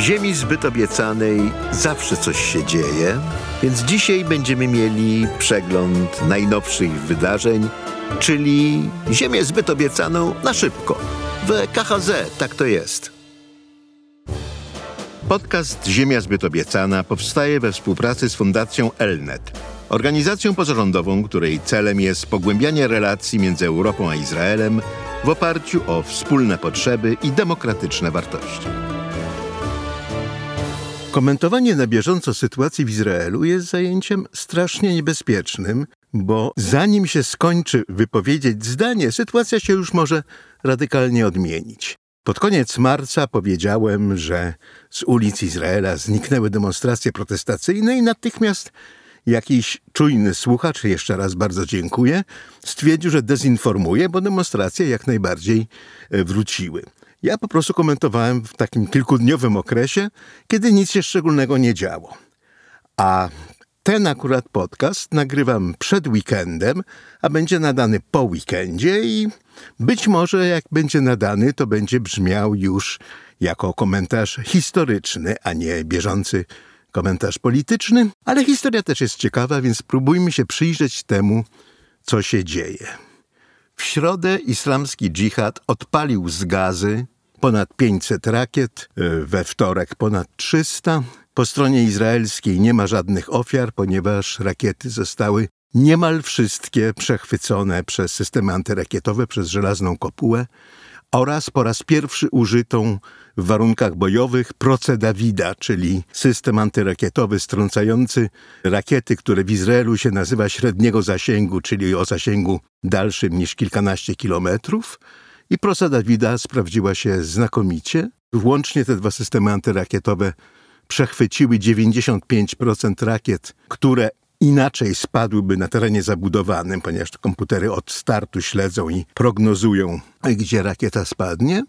W ziemi zbyt obiecanej zawsze coś się dzieje, więc dzisiaj będziemy mieli przegląd najnowszych wydarzeń, czyli Ziemię zbyt obiecaną na szybko. W KHZ tak to jest. Podcast Ziemia zbyt obiecana powstaje we współpracy z Fundacją Elnet, organizacją pozarządową, której celem jest pogłębianie relacji między Europą a Izraelem w oparciu o wspólne potrzeby i demokratyczne wartości. Komentowanie na bieżąco sytuacji w Izraelu jest zajęciem strasznie niebezpiecznym, bo zanim się skończy wypowiedzieć zdanie, sytuacja się już może radykalnie odmienić. Pod koniec marca powiedziałem, że z ulic Izraela zniknęły demonstracje protestacyjne i natychmiast jakiś czujny słuchacz, jeszcze raz bardzo dziękuję, stwierdził, że dezinformuje, bo demonstracje jak najbardziej e, wróciły. Ja po prostu komentowałem w takim kilkudniowym okresie, kiedy nic się szczególnego nie działo. A ten akurat podcast nagrywam przed weekendem, a będzie nadany po weekendzie i być może jak będzie nadany, to będzie brzmiał już jako komentarz historyczny, a nie bieżący komentarz polityczny, ale historia też jest ciekawa, więc spróbujmy się przyjrzeć temu, co się dzieje. W środę islamski dżihad odpalił z gazy ponad 500 rakiet, e, we wtorek ponad 300. Po stronie izraelskiej nie ma żadnych ofiar, ponieważ rakiety zostały niemal wszystkie przechwycone przez systemy antyrakietowe, przez żelazną kopułę oraz po raz pierwszy użytą w warunkach bojowych proce Dawida, czyli system antyrakietowy strącający rakiety, które w Izraelu się nazywa średniego zasięgu, czyli o zasięgu dalszym niż kilkanaście kilometrów. I proca Dawida sprawdziła się znakomicie. Włącznie te dwa systemy antyrakietowe przechwyciły 95% rakiet, które inaczej spadłyby na terenie zabudowanym, ponieważ komputery od startu śledzą i prognozują, gdzie rakieta spadnie.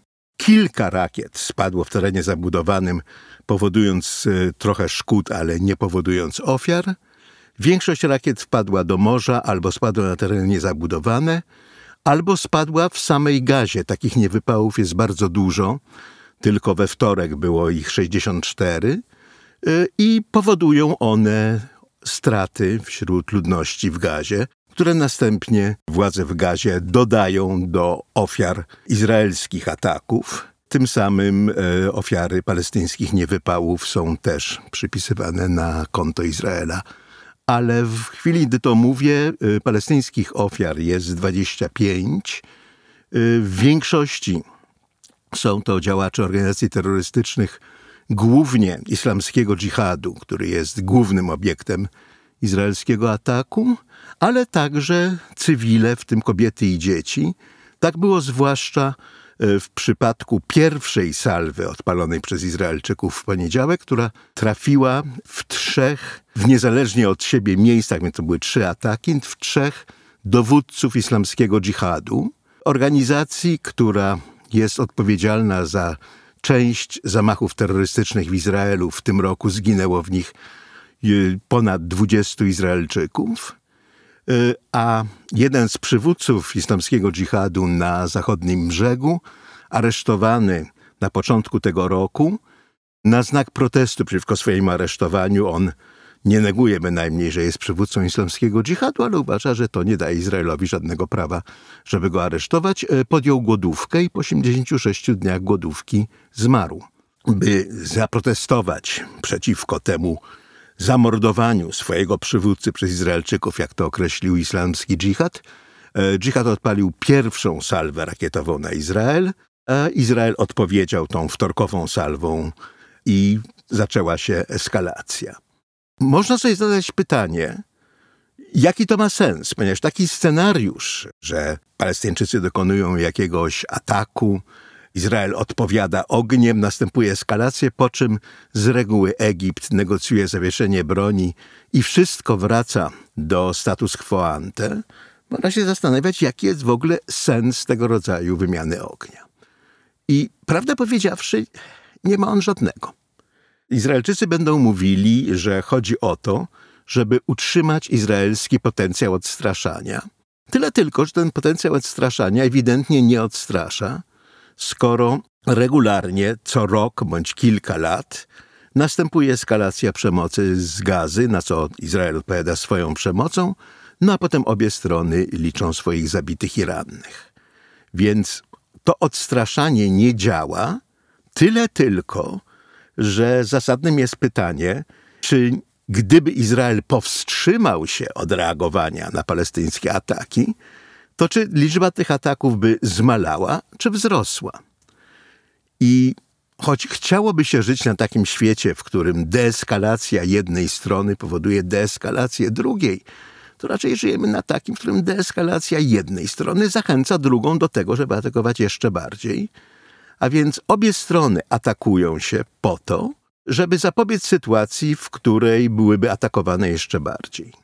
Kilka rakiet spadło w terenie zabudowanym, powodując e, trochę szkód, ale nie powodując ofiar. Większość rakiet wpadła do morza albo spadła na tereny niezabudowane, albo spadła w samej gazie. Takich niewypałów jest bardzo dużo. Tylko we wtorek było ich 64 e, i powodują one straty wśród ludności w gazie, które następnie władze w gazie dodają do ofiar izraelskich ataków. Tym samym e, ofiary palestyńskich niewypałów są też przypisywane na konto Izraela. Ale w chwili, gdy to mówię, e, palestyńskich ofiar jest 25. E, w większości są to działacze organizacji terrorystycznych głównie islamskiego dżihadu, który jest głównym obiektem izraelskiego ataku, ale także cywile, w tym kobiety i dzieci. Tak było zwłaszcza e, w przypadku pierwszej salwy odpalonej przez Izraelczyków w poniedziałek, która trafiła w trzech, w niezależnie od siebie miejscach, więc to były trzy ataki, w trzech dowódców islamskiego dżihadu, organizacji, która jest odpowiedzialna za część zamachów terrorystycznych w Izraelu. W tym roku zginęło w nich y, ponad 20 Izraelczyków, a jeden z przywódców islamskiego dżihadu na zachodnim brzegu, aresztowany na początku tego roku, na znak protestu przeciwko swojemu aresztowaniu, on nie neguje bynajmniej, że jest przywódcą islamskiego dżihadu, ale uważa, że to nie daje Izraelowi żadnego prawa, żeby go aresztować. E, podjął głodówkę i po 86 dniach głodówki zmarł. By zaprotestować przeciwko temu zamordowaniu swojego przywódcy przez Izraelczyków, jak to określił islamski dżihad, e, dżihad odpalił pierwszą salwę rakietową na Izrael, a Izrael odpowiedział tą wtorkową salwą i zaczęła się eskalacja. Można sobie zadać pytanie, jaki to ma sens, ponieważ taki scenariusz, że Palestyńczycy dokonują jakiegoś ataku, Izrael odpowiada ogniem, następuje eskalacja, po czym z reguły Egipt negocjuje zawieszenie broni i wszystko wraca do status quo ante. Można się zastanawiać, jaki jest w ogóle sens tego rodzaju wymiany ognia. I prawdę powiedziawszy, nie ma on żadnego. Izraelczycy będą mówili, że chodzi o to, żeby utrzymać izraelski potencjał odstraszania. Tyle tylko, że ten potencjał odstraszania ewidentnie nie odstrasza, skoro regularnie, co rok bądź kilka lat, następuje eskalacja przemocy z gazy, na co Izrael odpowiada swoją przemocą, no a potem obie strony liczą swoich zabitych i rannych. Więc to odstraszanie nie działa, tyle tylko, że zasadnym jest pytanie, czy gdyby Izrael powstrzymał się od reagowania na palestyńskie ataki, to czy liczba tych ataków by zmalała, czy wzrosła? I choć chciałoby się żyć na takim świecie, w którym deeskalacja jednej strony powoduje deeskalację drugiej, to raczej żyjemy na takim, w którym deeskalacja jednej strony zachęca drugą do tego, żeby atakować jeszcze bardziej. A więc obie strony atakują się po to, żeby zapobiec sytuacji, w której byłyby atakowane jeszcze bardziej.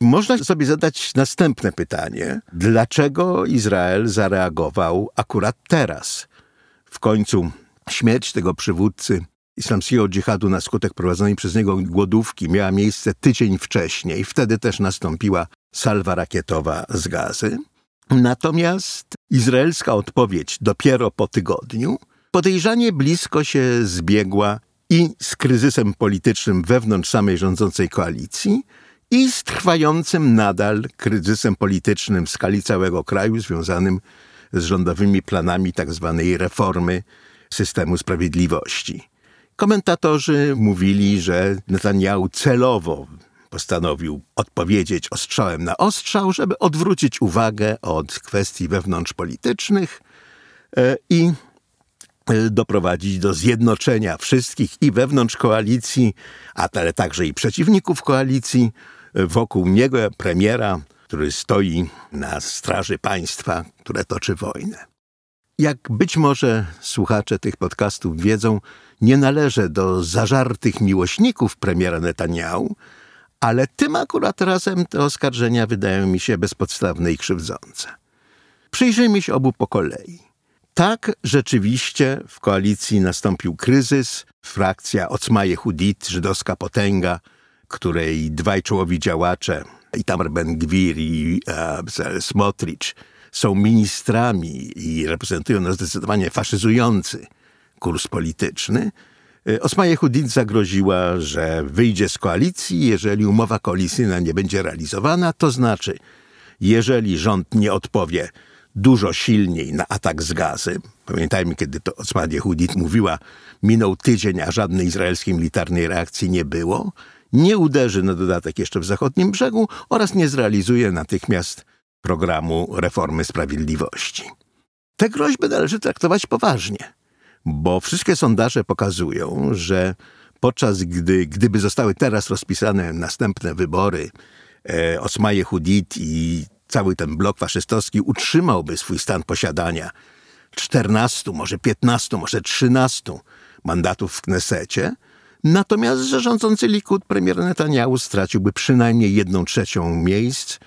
Można sobie zadać następne pytanie: dlaczego Izrael zareagował akurat teraz? W końcu śmierć tego przywódcy islamskiego dżihadu na skutek prowadzonej przez niego głodówki miała miejsce tydzień wcześniej. Wtedy też nastąpiła salwa rakietowa z gazy. Natomiast izraelska odpowiedź dopiero po tygodniu podejrzanie blisko się zbiegła i z kryzysem politycznym wewnątrz samej rządzącej koalicji, i z trwającym nadal kryzysem politycznym w skali całego kraju związanym z rządowymi planami tzw. Tak reformy systemu sprawiedliwości. Komentatorzy mówili, że Netanyahu celowo postanowił odpowiedzieć ostrzałem na ostrzał, żeby odwrócić uwagę od kwestii wewnątrzpolitycznych e, i doprowadzić do zjednoczenia wszystkich i wewnątrz koalicji, ale także i przeciwników koalicji wokół niego premiera, który stoi na straży państwa, które toczy wojnę. Jak być może słuchacze tych podcastów wiedzą, nie należę do zażartych miłośników premiera Netanyahu, ale tym akurat razem te oskarżenia wydają mi się bezpodstawne i krzywdzące. Przyjrzyjmy się obu po kolei. Tak, rzeczywiście w koalicji nastąpił kryzys. Frakcja Ocma Jehudit, żydowska potęga, której dwaj czołowi działacze, Itamar Ben-Gwir i e, Smotrich, są ministrami i reprezentują no zdecydowanie faszyzujący kurs polityczny, e, Osma Jehudit zagroziła, że wyjdzie z koalicji, jeżeli umowa koalicyjna nie będzie realizowana, to znaczy, jeżeli rząd nie odpowie dużo silniej na atak z gazy. Pamiętajmy, kiedy to Osman Jehudit mówiła, minął tydzień, a żadnej izraelskiej militarnej reakcji nie było nie uderzy na dodatek jeszcze w zachodnim brzegu oraz nie zrealizuje natychmiast programu reformy sprawiedliwości. Te groźby należy traktować poważnie, bo wszystkie sondaże pokazują, że podczas gdy, gdyby zostały teraz rozpisane następne wybory, e, Osmaje Hudit i cały ten blok faszystowski utrzymałby swój stan posiadania 14, może 15, może 13 mandatów w Knesecie, Natomiast rządzący Likud premier Netanyahu straciłby przynajmniej jedną trzecią miejsc.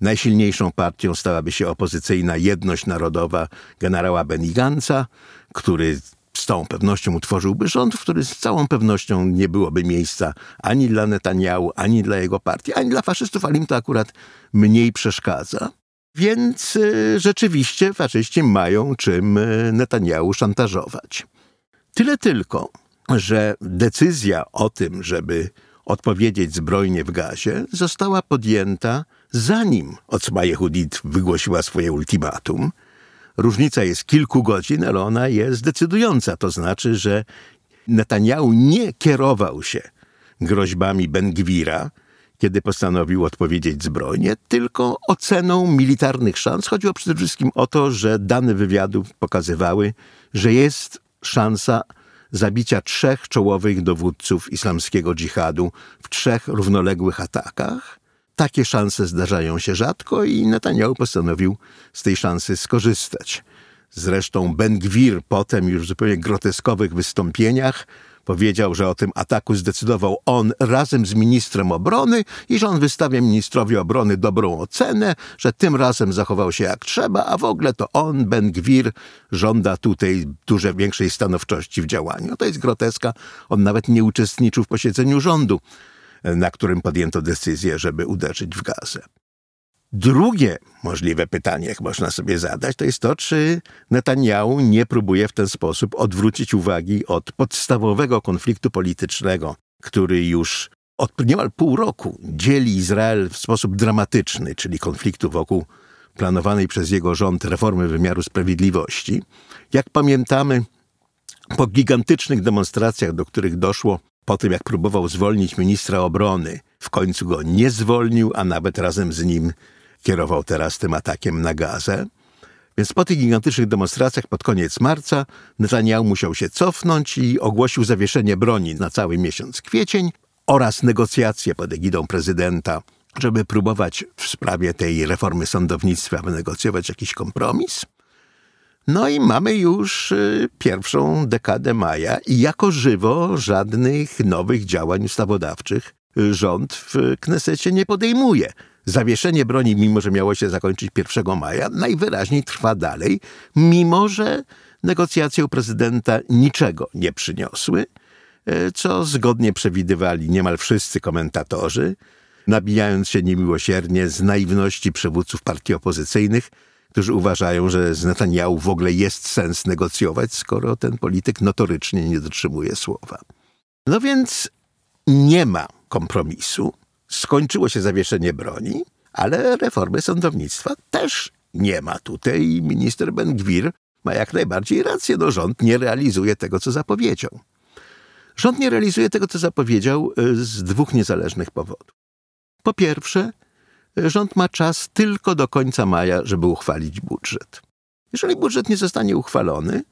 Najsilniejszą partią stałaby się opozycyjna Jedność Narodowa generała Benny Gantza, który z całą pewnością utworzyłby rząd, w którym z całą pewnością nie byłoby miejsca ani dla Netanyahu, ani dla jego partii, ani dla faszystów, ale im to akurat mniej przeszkadza. Więc y, rzeczywiście faszyści mają czym y, Netanyahu szantażować. Tyle tylko, że decyzja o tym, żeby odpowiedzieć zbrojnie w gazie, została podjęta zanim Ocma Jehudit wygłosiła swoje ultimatum. Różnica jest kilku godzin, ale ona jest decydująca. To znaczy, że Netanyahu nie kierował się groźbami Ben-Gwira, kiedy postanowił odpowiedzieć zbrojnie, tylko oceną militarnych szans. Chodziło przede wszystkim o to, że dane wywiadów pokazywały, że jest szansa zabicia trzech czołowych dowódców islamskiego dżihadu w trzech równoległych atakach. Takie szanse zdarzają się rzadko i Netanyahu postanowił z tej szansy skorzystać. Zresztą Ben Gwir potem już w zupełnie groteskowych wystąpieniach Powiedział, że o tym ataku zdecydował on razem z ministrem obrony i że on wystawia ministrowi obrony dobrą ocenę, że tym razem zachował się jak trzeba, a w ogóle to on, Ben Gwir, żąda tutaj dużo większej stanowczości w działaniu. To jest groteska. On nawet nie uczestniczył w posiedzeniu rządu, na którym podjęto decyzję, żeby uderzyć w gazę. Drugie możliwe pytanie, jak można sobie zadać, to jest to, czy Netanyahu nie próbuje w ten sposób odwrócić uwagi od podstawowego konfliktu politycznego, który już od niemal pół roku dzieli Izrael w sposób dramatyczny, czyli konfliktu wokół planowanej przez jego rząd reformy wymiaru sprawiedliwości. Jak pamiętamy, po gigantycznych demonstracjach, do których doszło po tym, jak próbował zwolnić ministra obrony, w końcu go nie zwolnił, a nawet razem z nim kierował teraz tym atakiem na Gazę. Więc po tych gigantycznych demonstracjach pod koniec marca Netanyahu musiał się cofnąć i ogłosił zawieszenie broni na cały miesiąc kwiecień oraz negocjacje pod egidą prezydenta, żeby próbować w sprawie tej reformy sądownictwa wynegocjować jakiś kompromis. No i mamy już y, pierwszą dekadę maja i jako żywo żadnych nowych działań ustawodawczych rząd w Knesecie nie podejmuje. Zawieszenie broni, mimo że miało się zakończyć 1 maja, najwyraźniej trwa dalej, mimo że negocjacje u prezydenta niczego nie przyniosły, e, co zgodnie przewidywali niemal wszyscy komentatorzy, nabijając się niemiłosiernie z naiwności przywódców partii opozycyjnych, którzy uważają, że z Netanyahu w ogóle jest sens negocjować, skoro ten polityk notorycznie nie dotrzymuje słowa. No więc nie ma kompromisu. Skończyło się zawieszenie broni, ale reformy sądownictwa też nie ma. Tutaj minister Ben-Gwir ma jak najbardziej rację. No, rząd nie realizuje tego, co zapowiedział. Rząd nie realizuje tego, co zapowiedział e, z dwóch niezależnych powodów. Po pierwsze, rząd ma czas tylko do końca maja, żeby uchwalić budżet. Jeżeli budżet nie zostanie uchwalony,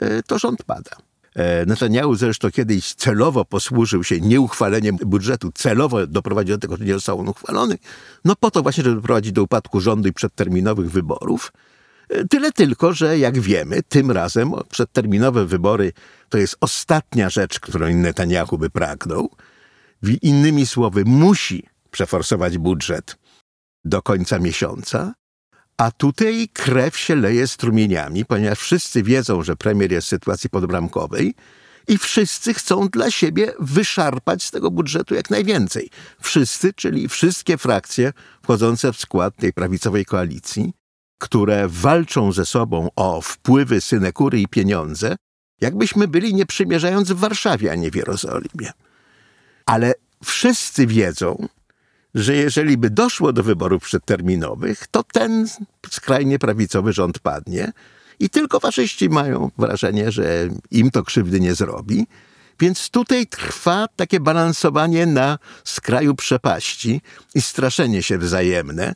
e, to rząd pada. E, Netanyahu zresztą kiedyś celowo posłużył się nieuchwaleniem budżetu, celowo doprowadził do tego, że nie został on uchwalony, no po to właśnie, żeby doprowadzić do upadku rządu i przedterminowych wyborów. E, tyle tylko, że jak wiemy, tym razem przedterminowe wybory to jest ostatnia rzecz, którą Netanyahu by pragnął. Innymi słowy, musi przeforsować budżet do końca miesiąca, a tutaj krew się leje strumieniami, ponieważ wszyscy wiedzą, że premier jest w sytuacji podbramkowej i wszyscy chcą dla siebie wyszarpać z tego budżetu jak najwięcej. Wszyscy, czyli wszystkie frakcje wchodzące w skład tej prawicowej koalicji, które walczą ze sobą o wpływy, synekury i pieniądze, jakbyśmy byli nie przymierzając w Warszawie, a nie w Jerozolimie. Ale wszyscy wiedzą, że jeżeli by doszło do wyborów przedterminowych, to ten skrajnie prawicowy rząd padnie i tylko faszyści mają wrażenie, że im to krzywdy nie zrobi. Więc tutaj trwa takie balansowanie na skraju przepaści i straszenie się wzajemne.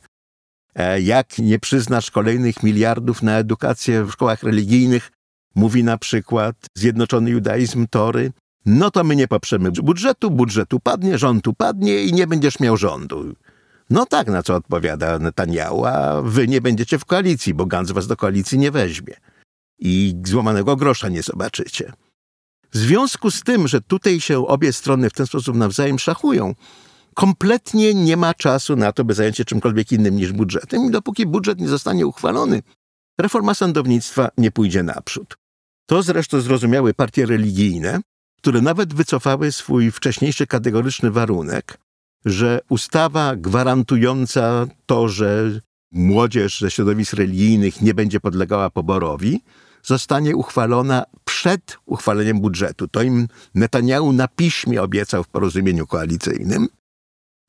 E, jak nie przyznasz kolejnych miliardów na edukację w szkołach religijnych, mówi na przykład Zjednoczony Judaizm Tory, no to my nie poprzemy budżetu, budżet upadnie, rząd upadnie i nie będziesz miał rządu. No tak, na co odpowiada Netanyahu, a wy nie będziecie w koalicji, bo Gantz was do koalicji nie weźmie. I złamanego grosza nie zobaczycie. W związku z tym, że tutaj się obie strony w ten sposób nawzajem szachują, kompletnie nie ma czasu na to, by zająć się czymkolwiek innym niż budżetem. I dopóki budżet nie zostanie uchwalony, reforma sądownictwa nie pójdzie naprzód. To zresztą zrozumiały partie religijne, które nawet wycofały swój wcześniejszy kategoryczny warunek, że ustawa gwarantująca to, że młodzież ze środowisk religijnych nie będzie podlegała poborowi, zostanie uchwalona przed uchwaleniem budżetu. To im Netanyahu na piśmie obiecał w porozumieniu koalicyjnym.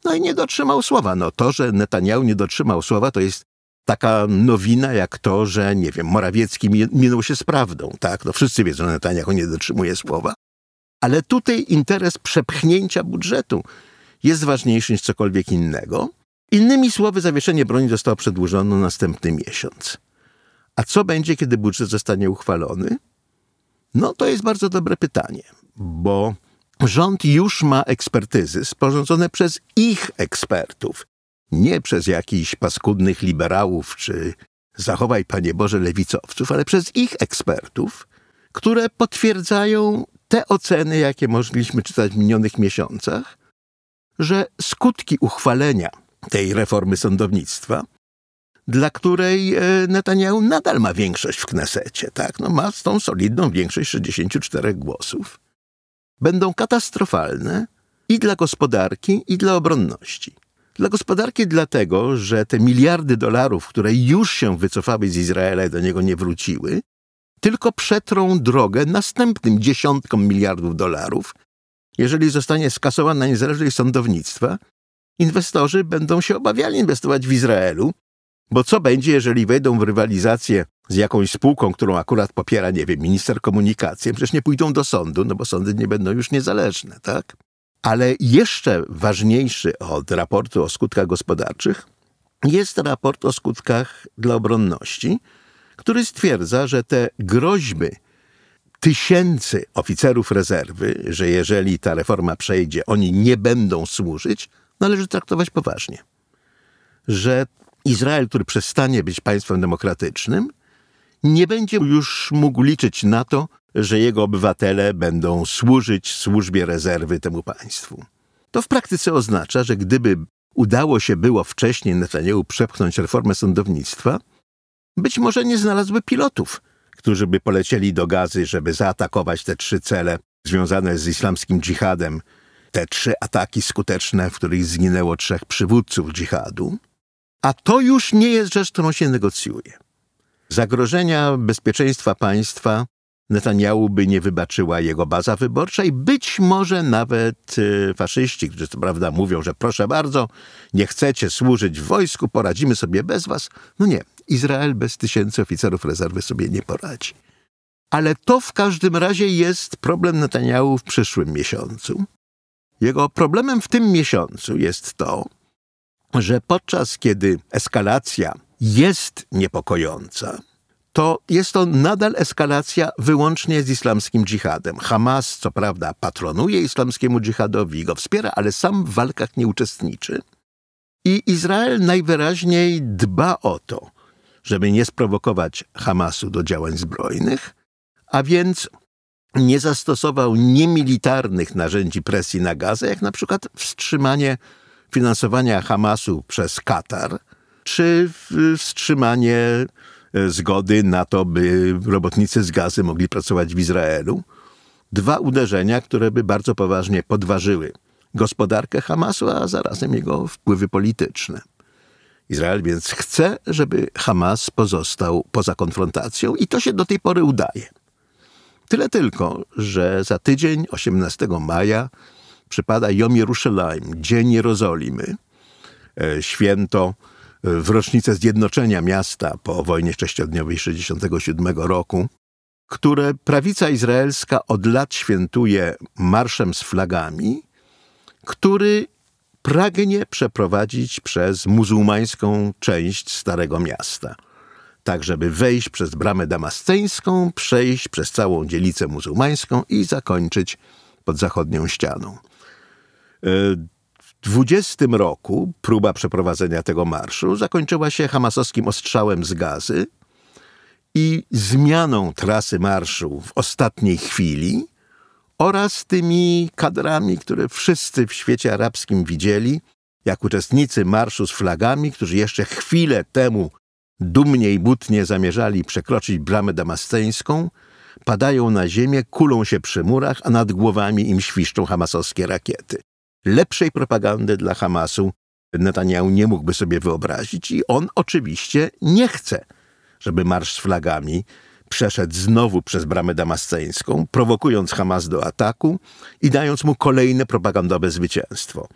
No i nie dotrzymał słowa. No to, że Netanyahu nie dotrzymał słowa, to jest taka nowina jak to, że, nie wiem, Morawiecki minął się z prawdą, tak? No wszyscy wiedzą, że Netanyahu nie dotrzymuje słowa. Ale tutaj interes przepchnięcia budżetu jest ważniejszy niż cokolwiek innego. Innymi słowy, zawieszenie broni zostało przedłużone na następny miesiąc. A co będzie, kiedy budżet zostanie uchwalony? No to jest bardzo dobre pytanie, bo rząd już ma ekspertyzy sporządzone przez ich ekspertów, nie przez jakichś paskudnych liberałów czy zachowaj Panie Boże lewicowców, ale przez ich ekspertów, które potwierdzają te oceny, jakie mogliśmy czytać w minionych miesiącach, że skutki uchwalenia tej reformy sądownictwa, dla której e, Netanyahu nadal ma większość w Knesecie, tak? No ma tą solidną większość 64 głosów, będą katastrofalne i dla gospodarki, i dla obronności. Dla gospodarki dlatego, że te miliardy dolarów, które już się wycofały z Izraela i do niego nie wróciły, tylko przetrą drogę następnym dziesiątkom miliardów dolarów. Jeżeli zostanie skasowana niezależność sądownictwa, inwestorzy będą się obawiali inwestować w Izraelu, bo co będzie, jeżeli wejdą w rywalizację z jakąś spółką, którą akurat popiera, nie wiem, minister komunikacji? Przecież nie pójdą do sądu, no bo sądy nie będą już niezależne, tak? Ale jeszcze ważniejszy od raportu o skutkach gospodarczych jest raport o skutkach dla obronności, który stwierdza, że te groźby tysięcy oficerów rezerwy, że jeżeli ta reforma przejdzie, oni nie będą służyć, należy traktować poważnie. Że Izrael, który przestanie być państwem demokratycznym, nie będzie już mógł liczyć na to, że jego obywatele będą służyć służbie rezerwy temu państwu. To w praktyce oznacza, że gdyby udało się było wcześniej Netanyahu przepchnąć reformę sądownictwa, być może nie znalazłby pilotów, którzy by polecieli do gazy, żeby zaatakować te trzy cele związane z islamskim dżihadem, te trzy ataki skuteczne, w których zginęło trzech przywódców dżihadu. A to już nie jest rzecz, którą się negocjuje. Zagrożenia bezpieczeństwa państwa Netanyahu by nie wybaczyła jego baza wyborcza i być może nawet y, faszyści, którzy co prawda mówią, że proszę bardzo, nie chcecie służyć w wojsku, poradzimy sobie bez was. No nie, Izrael bez tysięcy oficerów rezerwy sobie nie poradzi. Ale to w każdym razie jest problem Netanyahu w przyszłym miesiącu. Jego problemem w tym miesiącu jest to, że podczas kiedy eskalacja jest niepokojąca, to jest to nadal eskalacja wyłącznie z islamskim dżihadem. Hamas, co prawda, patronuje islamskiemu dżihadowi, go wspiera, ale sam w walkach nie uczestniczy. I Izrael najwyraźniej dba o to, żeby nie sprowokować Hamasu do działań zbrojnych, a więc nie zastosował niemilitarnych narzędzi presji na Gazę, jak na przykład wstrzymanie finansowania Hamasu przez Katar, czy wstrzymanie zgody na to, by robotnicy z gazy mogli pracować w Izraelu. Dwa uderzenia, które by bardzo poważnie podważyły gospodarkę Hamasu, a zarazem jego wpływy polityczne. Izrael więc chce, żeby Hamas pozostał poza konfrontacją i to się do tej pory udaje. Tyle tylko, że za tydzień, 18 maja, przypada Jom Jerusalem, Dzień Jerozolimy, e, święto e, w rocznicę zjednoczenia miasta po wojnie sześciodniowej 67 roku, które prawica izraelska od lat świętuje marszem z flagami, który pragnie przeprowadzić przez muzułmańską część Starego Miasta. Tak, żeby wejść przez bramę damasceńską, przejść przez całą dzielicę muzułmańską i zakończyć pod zachodnią ścianą. W 20 roku próba przeprowadzenia tego marszu zakończyła się hamasowskim ostrzałem z gazy i zmianą trasy marszu w ostatniej chwili oraz tymi kadrami, które wszyscy w świecie arabskim widzieli, jak uczestnicy marszu z flagami, którzy jeszcze chwilę temu dumnie i butnie zamierzali przekroczyć bramę damasceńską, padają na ziemię, kulą się przy murach, a nad głowami im świszczą hamasowskie rakiety. Lepszej propagandy dla Hamasu Netanyahu nie mógłby sobie wyobrazić i on oczywiście nie chce, żeby marsz z flagami przeszedł znowu przez bramę damasceńską, prowokując Hamas do ataku i dając mu kolejne propagandowe zwycięstwo.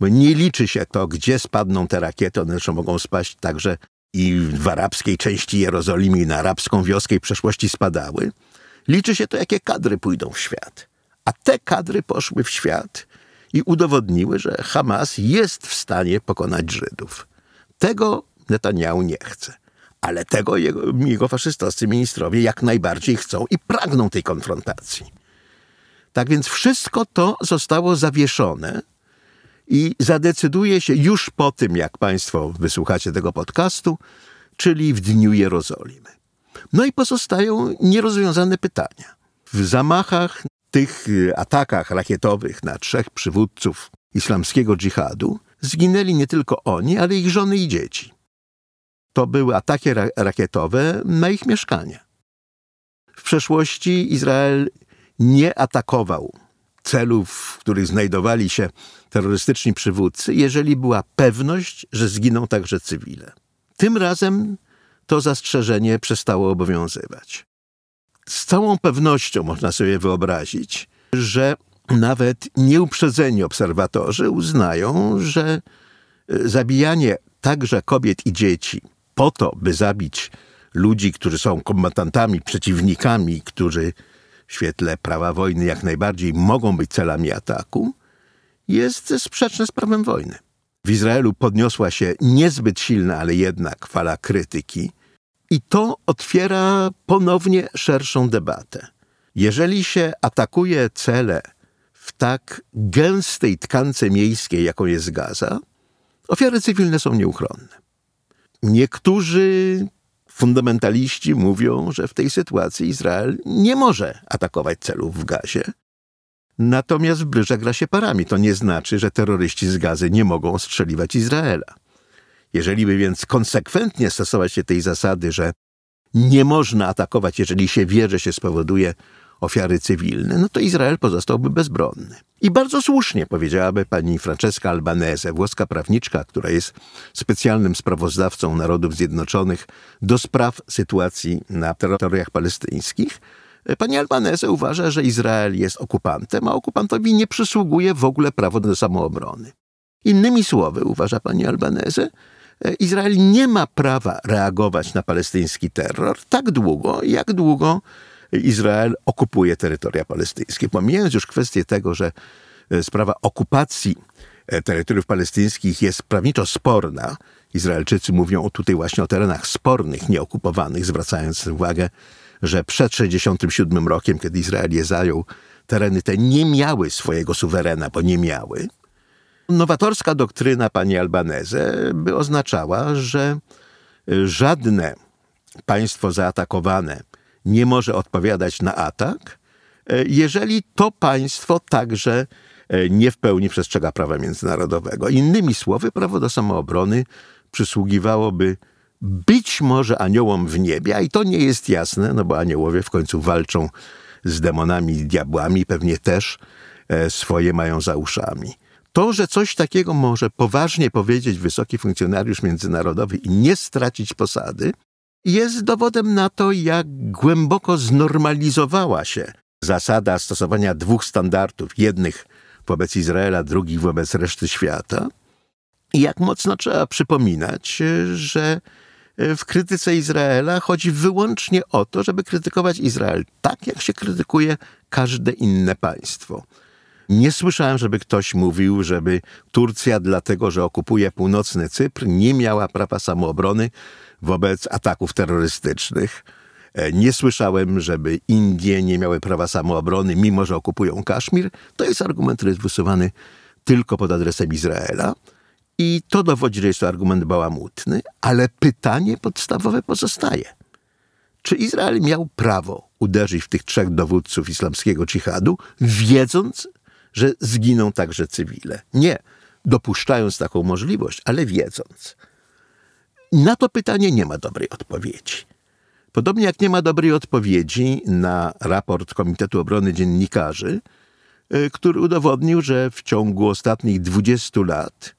Bo nie liczy się to, gdzie spadną te rakiety, one zresztą mogą spaść także i w arabskiej części Jerozolimy i na arabską wioskę i przeszłości spadały. Liczy się to, jakie kadry pójdą w świat. A te kadry poszły w świat i udowodniły, że Hamas jest w stanie pokonać Żydów. Tego Netanyahu nie chce ale tego jego, jego faszystowscy ministrowie jak najbardziej chcą i pragną tej konfrontacji. Tak więc wszystko to zostało zawieszone i zadecyduje się już po tym, jak Państwo wysłuchacie tego podcastu, czyli w Dniu Jerozolimy. No i pozostają nierozwiązane pytania. W zamachach, tych atakach rakietowych na trzech przywódców islamskiego dżihadu zginęli nie tylko oni, ale ich żony i dzieci to były ataki ra rakietowe na ich mieszkania. W przeszłości Izrael nie atakował celów, w których znajdowali się terrorystyczni przywódcy, jeżeli była pewność, że zginą także cywile. Tym razem to zastrzeżenie przestało obowiązywać. Z całą pewnością można sobie wyobrazić, że nawet nieuprzedzeni obserwatorzy uznają, że e, zabijanie także kobiet i dzieci po to, by zabić ludzi, którzy są kombatantami, przeciwnikami, którzy w świetle prawa wojny jak najbardziej mogą być celami ataku, jest sprzeczne z prawem wojny. W Izraelu podniosła się niezbyt silna, ale jednak fala krytyki, i to otwiera ponownie szerszą debatę. Jeżeli się atakuje cele w tak gęstej tkance miejskiej, jaką jest Gaza, ofiary cywilne są nieuchronne. Niektórzy fundamentaliści mówią, że w tej sytuacji Izrael nie może atakować celów w Gazie. Natomiast w gra się parami. To nie znaczy, że terroryści z Gazy nie mogą ostrzeliwać Izraela. Jeżeli by więc konsekwentnie stosować się tej zasady, że nie można atakować, jeżeli się wie, że się spowoduje ofiary cywilne, no to Izrael pozostałby bezbronny. I bardzo słusznie powiedziałaby pani Francesca Albanese, włoska prawniczka, która jest specjalnym sprawozdawcą Narodów Zjednoczonych do spraw sytuacji na terytoriach palestyńskich. Pani Albanese uważa, że Izrael jest okupantem, a okupantowi nie przysługuje w ogóle prawo do samoobrony. Innymi słowy, uważa pani Albanese, Izrael nie ma prawa reagować na palestyński terror tak długo, jak długo Izrael okupuje terytoria palestyńskie. Pomijając już kwestię tego, że e, sprawa okupacji e, terytoriów palestyńskich jest prawniczo sporna, Izraelczycy mówią tutaj właśnie o terenach spornych, nieokupowanych, zwracając uwagę, że przed 67 rokiem, kiedy Izrael je zajął, tereny te nie miały swojego suwerena, bo nie miały. Nowatorska doktryna pani Albanese by oznaczała, że e, żadne państwo zaatakowane nie może odpowiadać na atak, e, jeżeli to państwo także e, nie w pełni przestrzega prawa międzynarodowego. Innymi słowy, prawo do samoobrony przysługiwałoby być może aniołom w niebie, a i to nie jest jasne, no bo aniołowie w końcu walczą z demonami i diabłami, pewnie też swoje mają za uszami. To, że coś takiego może poważnie powiedzieć wysoki funkcjonariusz międzynarodowy i nie stracić posady, jest dowodem na to, jak głęboko znormalizowała się zasada stosowania dwóch standardów, jednych wobec Izraela, drugich wobec reszty świata. I jak mocno trzeba przypominać, że w krytyce Izraela chodzi wyłącznie o to, żeby krytykować Izrael tak, jak się krytykuje każde inne państwo. Nie słyszałem, żeby ktoś mówił, żeby Turcja, dlatego że okupuje północny Cypr, nie miała prawa samoobrony wobec ataków terrorystycznych. E, nie słyszałem, żeby Indie nie miały prawa samoobrony, mimo że okupują Kaszmir. To jest argument, który jest wysuwany tylko pod adresem Izraela. I to dowodzi, że jest to argument bałamutny, ale pytanie podstawowe pozostaje. Czy Izrael miał prawo uderzyć w tych trzech dowódców islamskiego dżihadu, wiedząc, że zginą także cywile? Nie, dopuszczając taką możliwość, ale wiedząc. Na to pytanie nie ma dobrej odpowiedzi. Podobnie jak nie ma dobrej odpowiedzi na raport Komitetu Obrony Dziennikarzy, e, który udowodnił, że w ciągu ostatnich 20 lat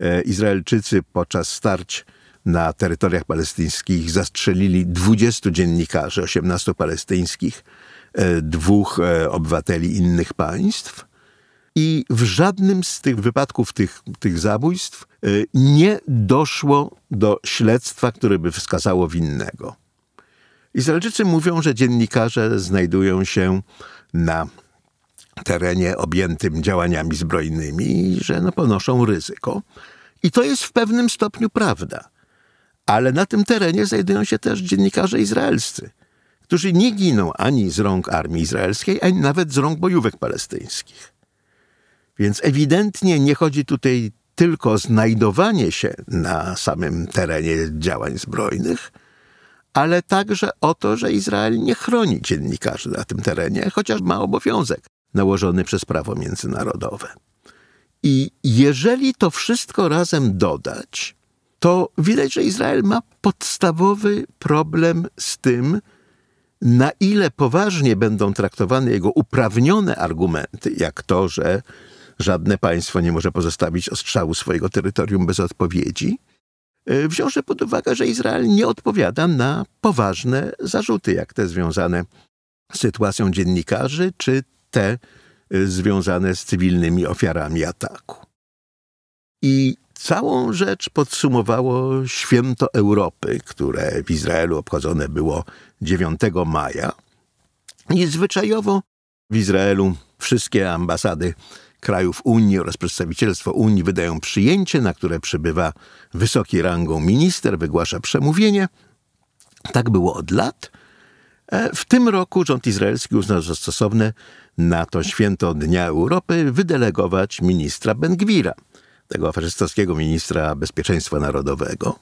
e, Izraelczycy podczas starć na terytoriach palestyńskich zastrzelili 20 dziennikarzy, 18 palestyńskich, e, dwóch obywateli innych państw. I w żadnym z tych wypadków, tych, tych zabójstw, y, nie doszło do śledztwa, które by wskazało winnego. Izraelczycy mówią, że dziennikarze znajdują się na terenie objętym działaniami zbrojnymi i że no, ponoszą ryzyko. I to jest w pewnym stopniu prawda. Ale na tym terenie znajdują się też dziennikarze izraelscy, którzy nie giną ani z rąk armii izraelskiej, ani nawet z rąk bojówek palestyńskich. Więc ewidentnie nie chodzi tutaj tylko znajdowanie się na samym terenie działań zbrojnych, ale także o to, że Izrael nie chroni dziennikarzy na tym terenie, chociaż ma obowiązek nałożony przez prawo międzynarodowe. I jeżeli to wszystko razem dodać, to widać, że Izrael ma podstawowy problem z tym, na ile poważnie będą traktowane jego uprawnione argumenty, jak to, że żadne państwo nie może pozostawić ostrzału swojego terytorium bez odpowiedzi, e, wziąwszy pod uwagę, że Izrael nie odpowiada na poważne zarzuty, jak te związane z sytuacją dziennikarzy, czy te e, związane z cywilnymi ofiarami ataku. I całą rzecz podsumowało święto Europy, które w Izraelu obchodzone było 9 maja. I zwyczajowo w Izraelu wszystkie ambasady krajów Unii oraz przedstawicielstwo Unii wydają przyjęcie, na które przybywa wysoki rangą minister, wygłasza przemówienie. Tak było od lat. E, w tym roku rząd izraelski uznał za stosowne na to święto Dnia Europy wydelegować ministra Ben-Gwira, tego faszystowskiego ministra bezpieczeństwa narodowego,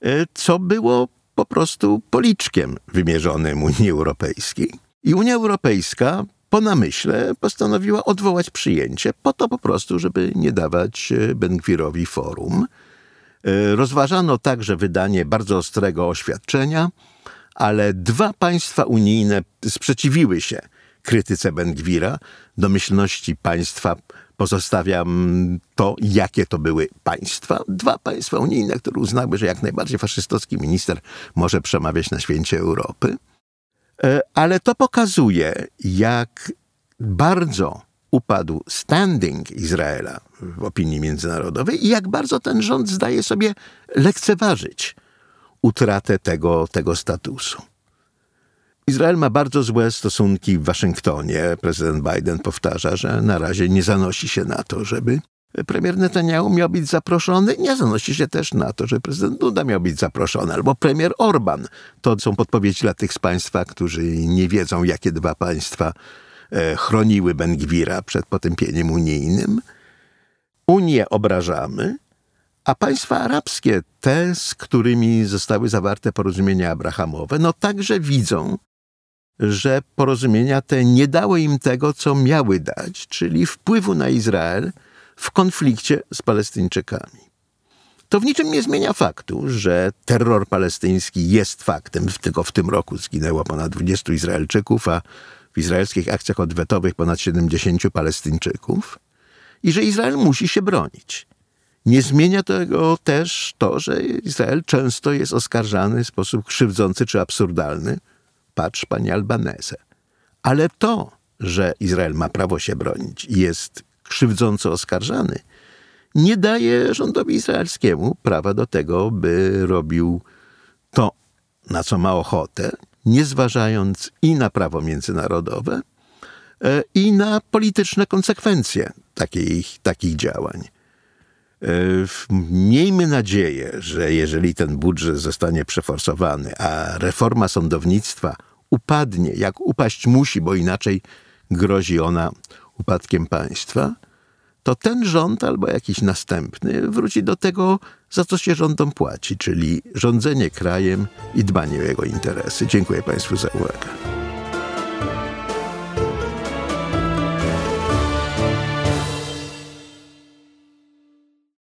e, co było po prostu policzkiem wymierzonym Unii Europejskiej. I Unia Europejska po namyśle postanowiła odwołać przyjęcie, po to po prostu, żeby nie dawać e, Bengwirowi forum. E, rozważano także wydanie bardzo ostrego oświadczenia, ale dwa państwa unijne sprzeciwiły się krytyce Bengwira. Domyślności państwa pozostawiam to, jakie to były państwa. Dwa państwa unijne, które uznały, że jak najbardziej faszystowski minister może przemawiać na święcie Europy. E, ale to pokazuje, jak bardzo upadł standing Izraela w opinii międzynarodowej i jak bardzo ten rząd zdaje sobie lekceważyć utratę tego, tego statusu. Izrael ma bardzo złe stosunki w Waszyngtonie. Prezydent Biden powtarza, że na razie nie zanosi się na to, żeby premier Netanyahu miał być zaproszony. Nie zanosi się też na to, że prezydent Duda miał być zaproszony, albo premier Orban. To są podpowiedzi dla tych z Państwa, którzy nie wiedzą, jakie dwa państwa e, chroniły Ben-Gwira przed potępieniem unijnym. Unię obrażamy, a państwa arabskie, te, z którymi zostały zawarte porozumienia abrahamowe, no także widzą, że porozumienia te nie dały im tego, co miały dać, czyli wpływu na Izrael w konflikcie z Palestyńczykami. To w niczym nie zmienia faktu, że terror palestyński jest faktem. Tylko w tym roku zginęło ponad 20 Izraelczyków, a w izraelskich akcjach odwetowych ponad 70 Palestyńczyków i że Izrael musi się bronić. Nie zmienia tego też to, że Izrael często jest oskarżany w sposób krzywdzący czy absurdalny patrz, panie Albanese. Ale to, że Izrael ma prawo się bronić i jest krzywdząco oskarżany, nie daje rządowi izraelskiemu prawa do tego, by robił to, na co ma ochotę, nie zważając i na prawo międzynarodowe, e, i na polityczne konsekwencje takich, takich działań. E, miejmy nadzieję, że jeżeli ten budżet zostanie przeforsowany, a reforma sądownictwa upadnie, jak upaść musi, bo inaczej grozi ona upadkiem państwa, to ten rząd albo jakiś następny wróci do tego, za co się rządom płaci, czyli rządzenie krajem i dbanie o jego interesy. Dziękuję Państwu za uwagę.